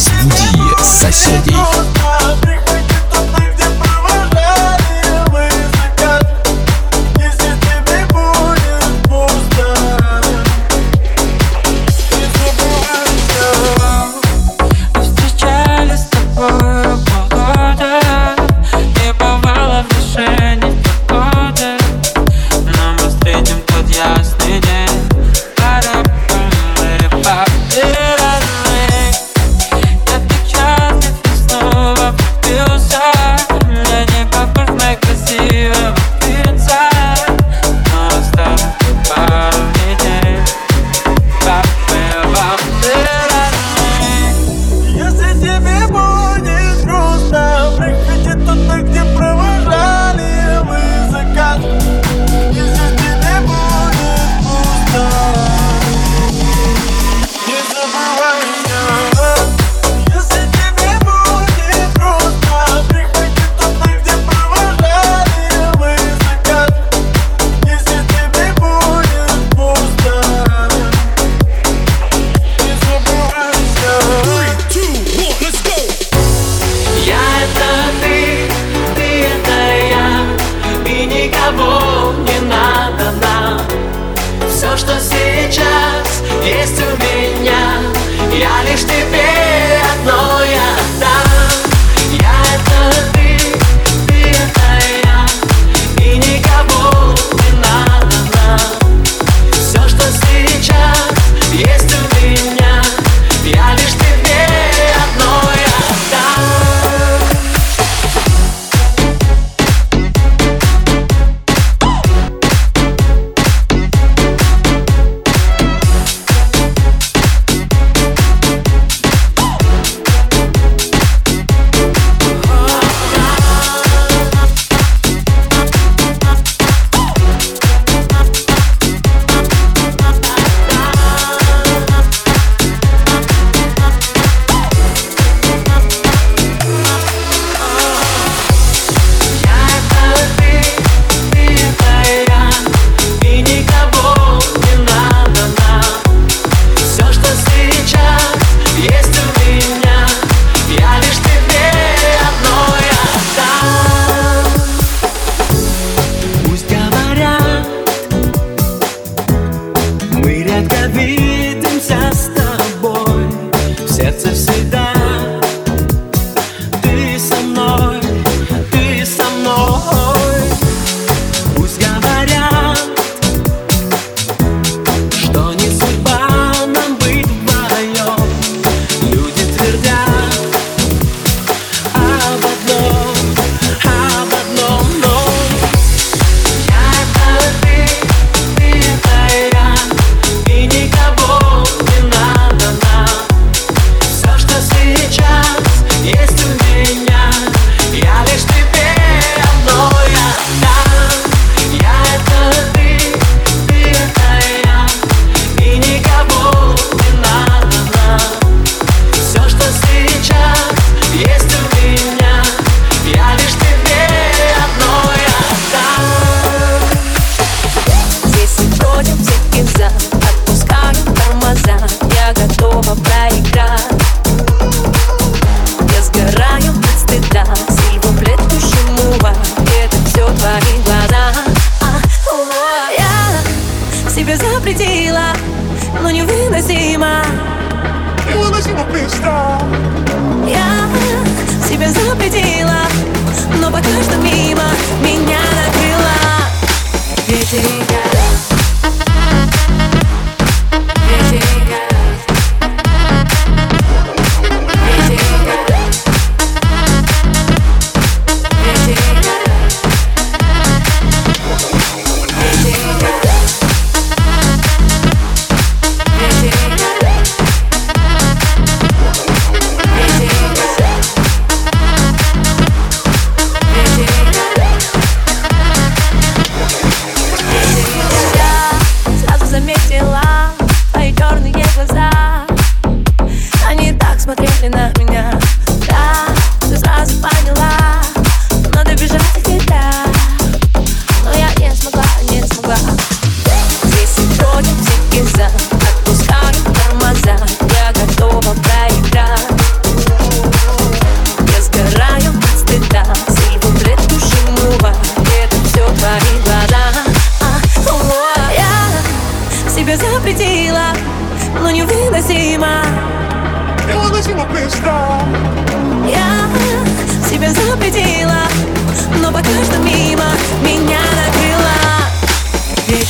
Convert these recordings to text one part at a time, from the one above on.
一三十一。есть у меня Я лишь теперь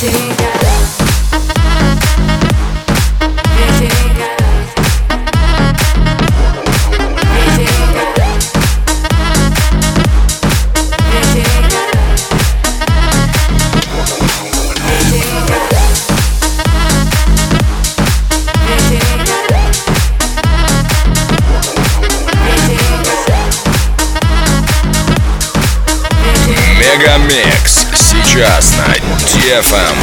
City. FM.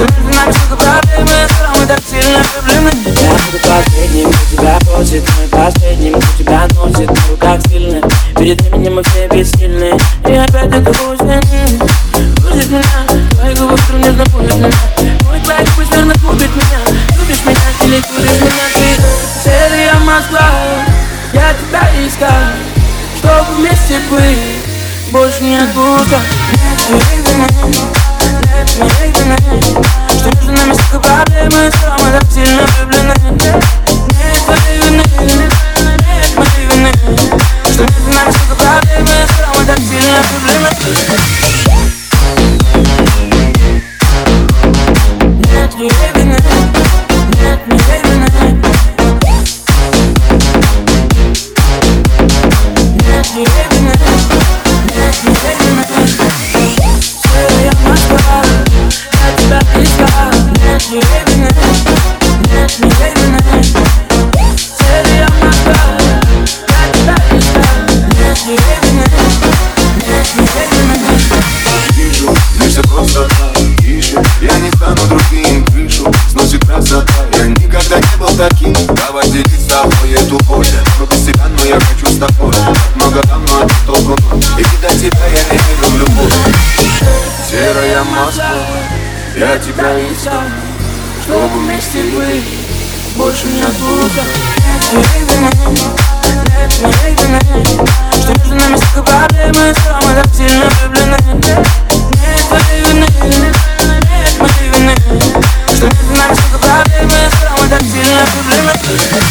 Между нами столько проблем, мы так сильно влюблены Я буду последним, кто тебя просит Мой последним, кто тебя носит Ну как сильно, перед именем мы все бессильны И опять это грустно Грузит меня, твои губы в струне знакомят меня Мой твои губы смирно губит меня Любишь меня или куришь меня ты Серия Москва, я тебя искал Чтоб вместе быть, больше не откуда I took about it, man. Said I want that feeling, like could live Но без тебя, но я хочу с тобой. Много давно это толку И до тебя я не верю в любовь Серая Москва, я тебя искал Чтобы вместе быть, больше нет лука Что между нами столько проблем, что мы так сильно влюблены. Нет твоей вины, нет моей вины Что между нами столько проблем, что мы так сильно влюблены Тихие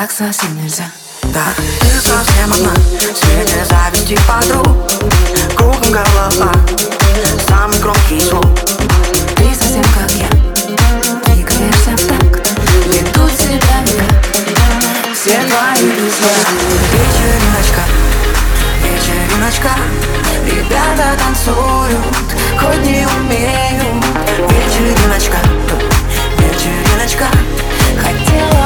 так совсем нельзя. Да, ты совсем одна В свете зависти подруг Кругом голова Самый громкий звук Ты совсем как я, двигаешься в такт, ведут себя никак. Все твои друзья Вечериночка Вечериночка Ребята танцуют Хоть не умеют Вечериночка Вечериночка Хотела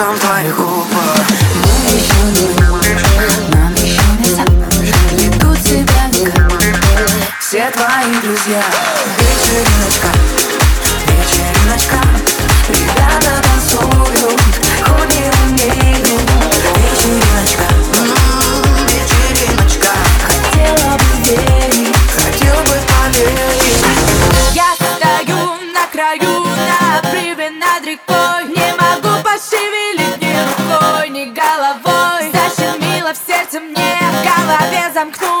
Шепотом твоих губ zamknął.